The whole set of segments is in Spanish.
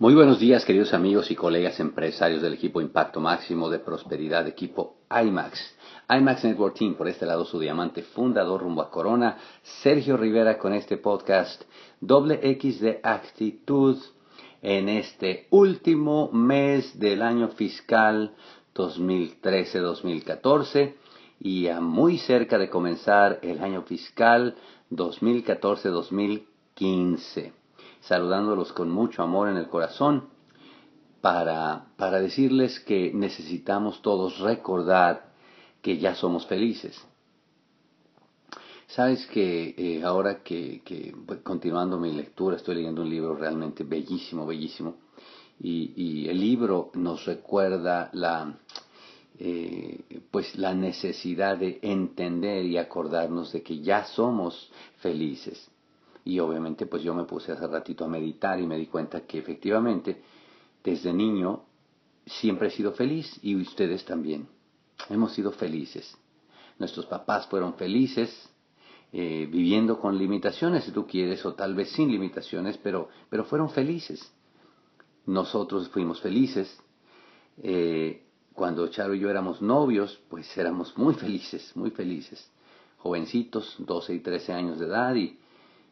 Muy buenos días, queridos amigos y colegas empresarios del equipo Impacto Máximo de Prosperidad, equipo IMAX. IMAX Network Team, por este lado su diamante fundador rumbo a Corona, Sergio Rivera con este podcast Doble X de Actitud en este último mes del año fiscal 2013-2014 y a muy cerca de comenzar el año fiscal 2014-2015 saludándolos con mucho amor en el corazón para, para decirles que necesitamos todos recordar que ya somos felices. Sabes que eh, ahora que, que, continuando mi lectura, estoy leyendo un libro realmente bellísimo, bellísimo, y, y el libro nos recuerda la, eh, pues la necesidad de entender y acordarnos de que ya somos felices. Y obviamente pues yo me puse hace ratito a meditar y me di cuenta que efectivamente desde niño siempre he sido feliz y ustedes también. Hemos sido felices. Nuestros papás fueron felices, eh, viviendo con limitaciones, si tú quieres, o tal vez sin limitaciones, pero, pero fueron felices. Nosotros fuimos felices. Eh, cuando Charo y yo éramos novios, pues éramos muy felices, muy felices. Jovencitos, 12 y 13 años de edad, y,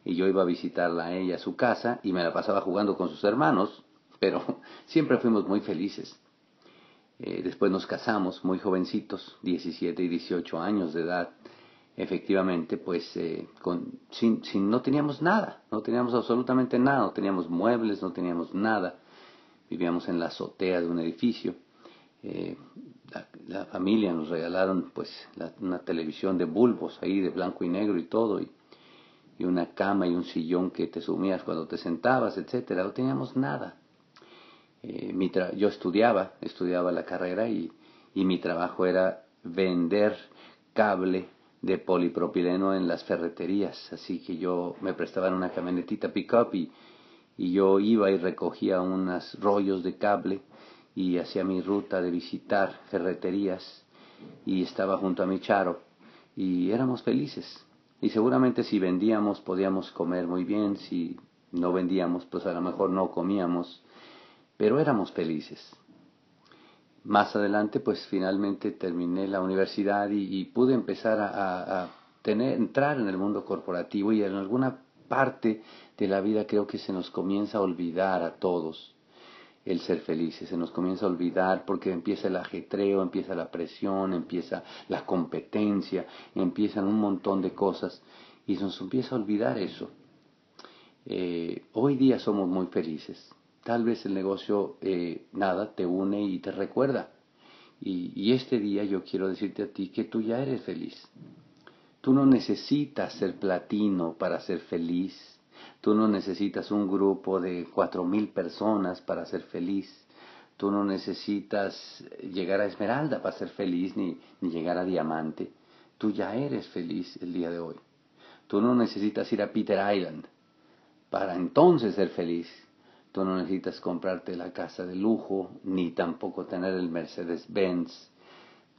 y yo iba a visitarla a ella a su casa y me la pasaba jugando con sus hermanos, pero siempre fuimos muy felices. Eh, después nos casamos muy jovencitos, 17 y 18 años de edad. Efectivamente, pues eh, con, sin, sin, no teníamos nada, no teníamos absolutamente nada, no teníamos muebles, no teníamos nada. Vivíamos en la azotea de un edificio. Eh, la, familia nos regalaron pues una televisión de bulbos ahí de blanco y negro y todo y y una cama y un sillón que te sumías cuando te sentabas, etcétera. No teníamos nada. Eh, yo estudiaba, estudiaba la carrera y, y mi trabajo era vender cable de polipropileno en las ferreterías. Así que yo me prestaban una camionetita pick-up y, y yo iba y recogía unos rollos de cable y hacía mi ruta de visitar ferreterías y estaba junto a mi charo y éramos felices. Y seguramente si vendíamos podíamos comer muy bien, si no vendíamos pues a lo mejor no comíamos, pero éramos felices. Más adelante pues finalmente terminé la universidad y, pude empezar a, a tener, entrar en el mundo corporativo y en alguna parte de la vida creo que se nos comienza a olvidar a todos el ser felices, se nos comienza a olvidar porque empieza el ajetreo, empieza la presión, empieza la competencia, empiezan un montón de cosas y se nos empieza a olvidar eso. Eh, hoy día somos muy felices. Tal vez el negocio, eh, nada, te une y te recuerda. Y, y este día yo quiero decirte a ti que tú ya eres feliz. Tú no necesitas ser platino para ser feliz Tú no necesitas un grupo de cuatro mil personas para ser feliz. Tú no necesitas llegar a Esmeralda para ser feliz ni, ni llegar a Diamante. Tú ya eres feliz el día de hoy. Tú no necesitas ir a Peter Island para entonces ser feliz. Tú no necesitas comprarte la casa de lujo ni tampoco tener el Mercedes Benz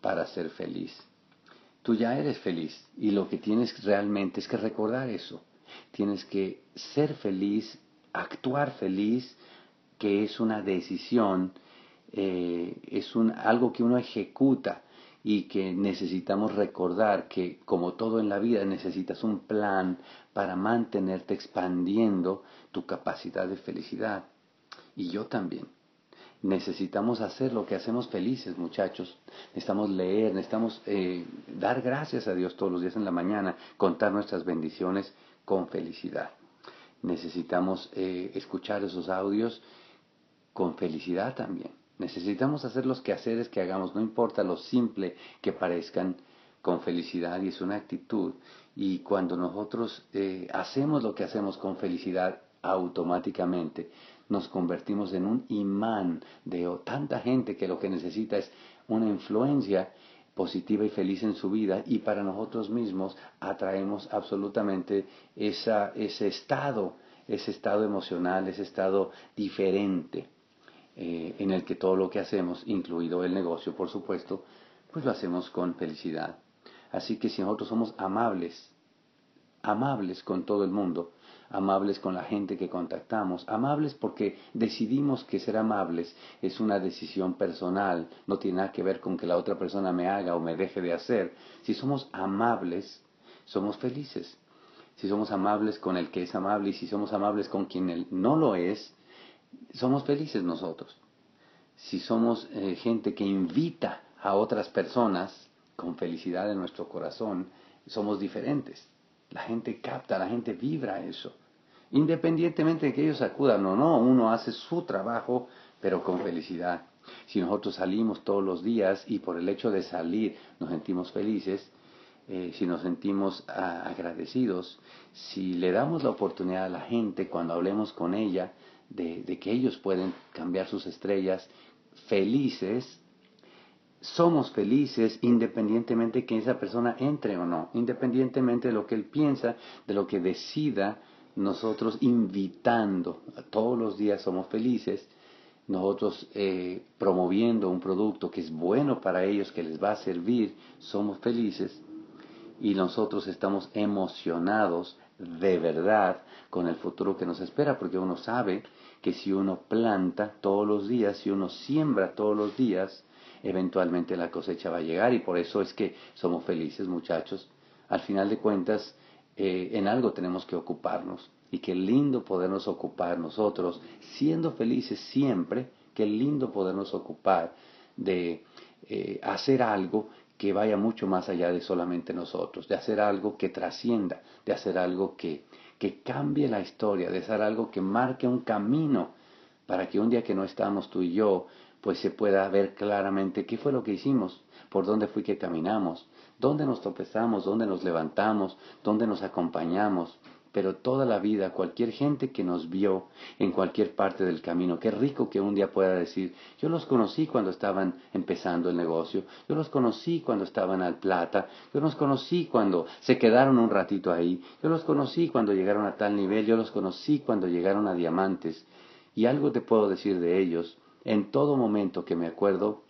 para ser feliz. Tú ya eres feliz y lo que tienes realmente es que recordar eso. Tienes que ser feliz, actuar feliz, que es una decisión, eh, es un, algo que uno ejecuta y que necesitamos recordar que como todo en la vida necesitas un plan para mantenerte expandiendo tu capacidad de felicidad. Y yo también. Necesitamos hacer lo que hacemos felices, muchachos. Necesitamos leer, necesitamos eh, dar gracias a Dios todos los días en la mañana, contar nuestras bendiciones con felicidad. Necesitamos eh, escuchar esos audios con felicidad también. Necesitamos hacer los quehaceres que hagamos, no importa lo simple que parezcan, con felicidad y es una actitud. Y cuando nosotros eh, hacemos lo que hacemos con felicidad, automáticamente nos convertimos en un imán de tanta gente que lo que necesita es una influencia positiva y feliz en su vida y para nosotros mismos atraemos absolutamente ese estado, ese estado emocional, ese estado diferente eh, en el que todo lo que hacemos, incluido el negocio por supuesto, pues lo hacemos con felicidad. Así que si nosotros somos amables, amables con todo el mundo, amables con la gente que contactamos, amables porque decidimos que ser amables es una decisión personal, no tiene nada que ver con que la otra persona me haga o me deje de hacer. Si somos amables, somos felices. Si somos amables con el que es amable y si somos amables con quien no lo es, somos felices nosotros. Si somos eh, gente que invita a otras personas con felicidad en nuestro corazón, somos diferentes. La gente capta, la gente vibra eso. Independientemente de que ellos acudan o no, uno hace su trabajo, pero con felicidad. Si nosotros salimos todos los días y por el hecho de salir nos sentimos felices, eh, si nos sentimos ah, agradecidos, si le damos la oportunidad a la gente cuando hablemos con ella de, de que ellos pueden cambiar sus estrellas felices, somos felices independientemente que esa persona entre o no, independientemente de lo que él piensa, de lo que decida, nosotros invitando, todos los días somos felices, nosotros eh, promoviendo un producto que es bueno para ellos, que les va a servir, somos felices y nosotros estamos emocionados de verdad con el futuro que nos espera, porque uno sabe que si uno planta todos los días, si uno siembra todos los días, eventualmente la cosecha va a llegar y por eso es que somos felices muchachos. Al final de cuentas, eh, en algo tenemos que ocuparnos y qué lindo podernos ocupar nosotros, siendo felices siempre, qué lindo podernos ocupar de eh, hacer algo que vaya mucho más allá de solamente nosotros, de hacer algo que trascienda, de hacer algo que, que cambie la historia, de hacer algo que marque un camino para que un día que no estamos tú y yo, pues se pueda ver claramente qué fue lo que hicimos, por dónde fue que caminamos, dónde nos tropezamos, dónde nos levantamos, dónde nos acompañamos, pero toda la vida, cualquier gente que nos vio en cualquier parte del camino, qué rico que un día pueda decir, yo los conocí cuando estaban empezando el negocio, yo los conocí cuando estaban al plata, yo los conocí cuando se quedaron un ratito ahí, yo los conocí cuando llegaron a tal nivel, yo los conocí cuando llegaron a diamantes, y algo te puedo decir de ellos, en todo momento que me acuerdo,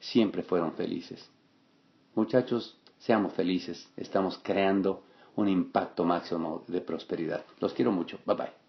siempre fueron felices. Muchachos, seamos felices, estamos creando un impacto máximo de prosperidad. Los quiero mucho. Bye bye.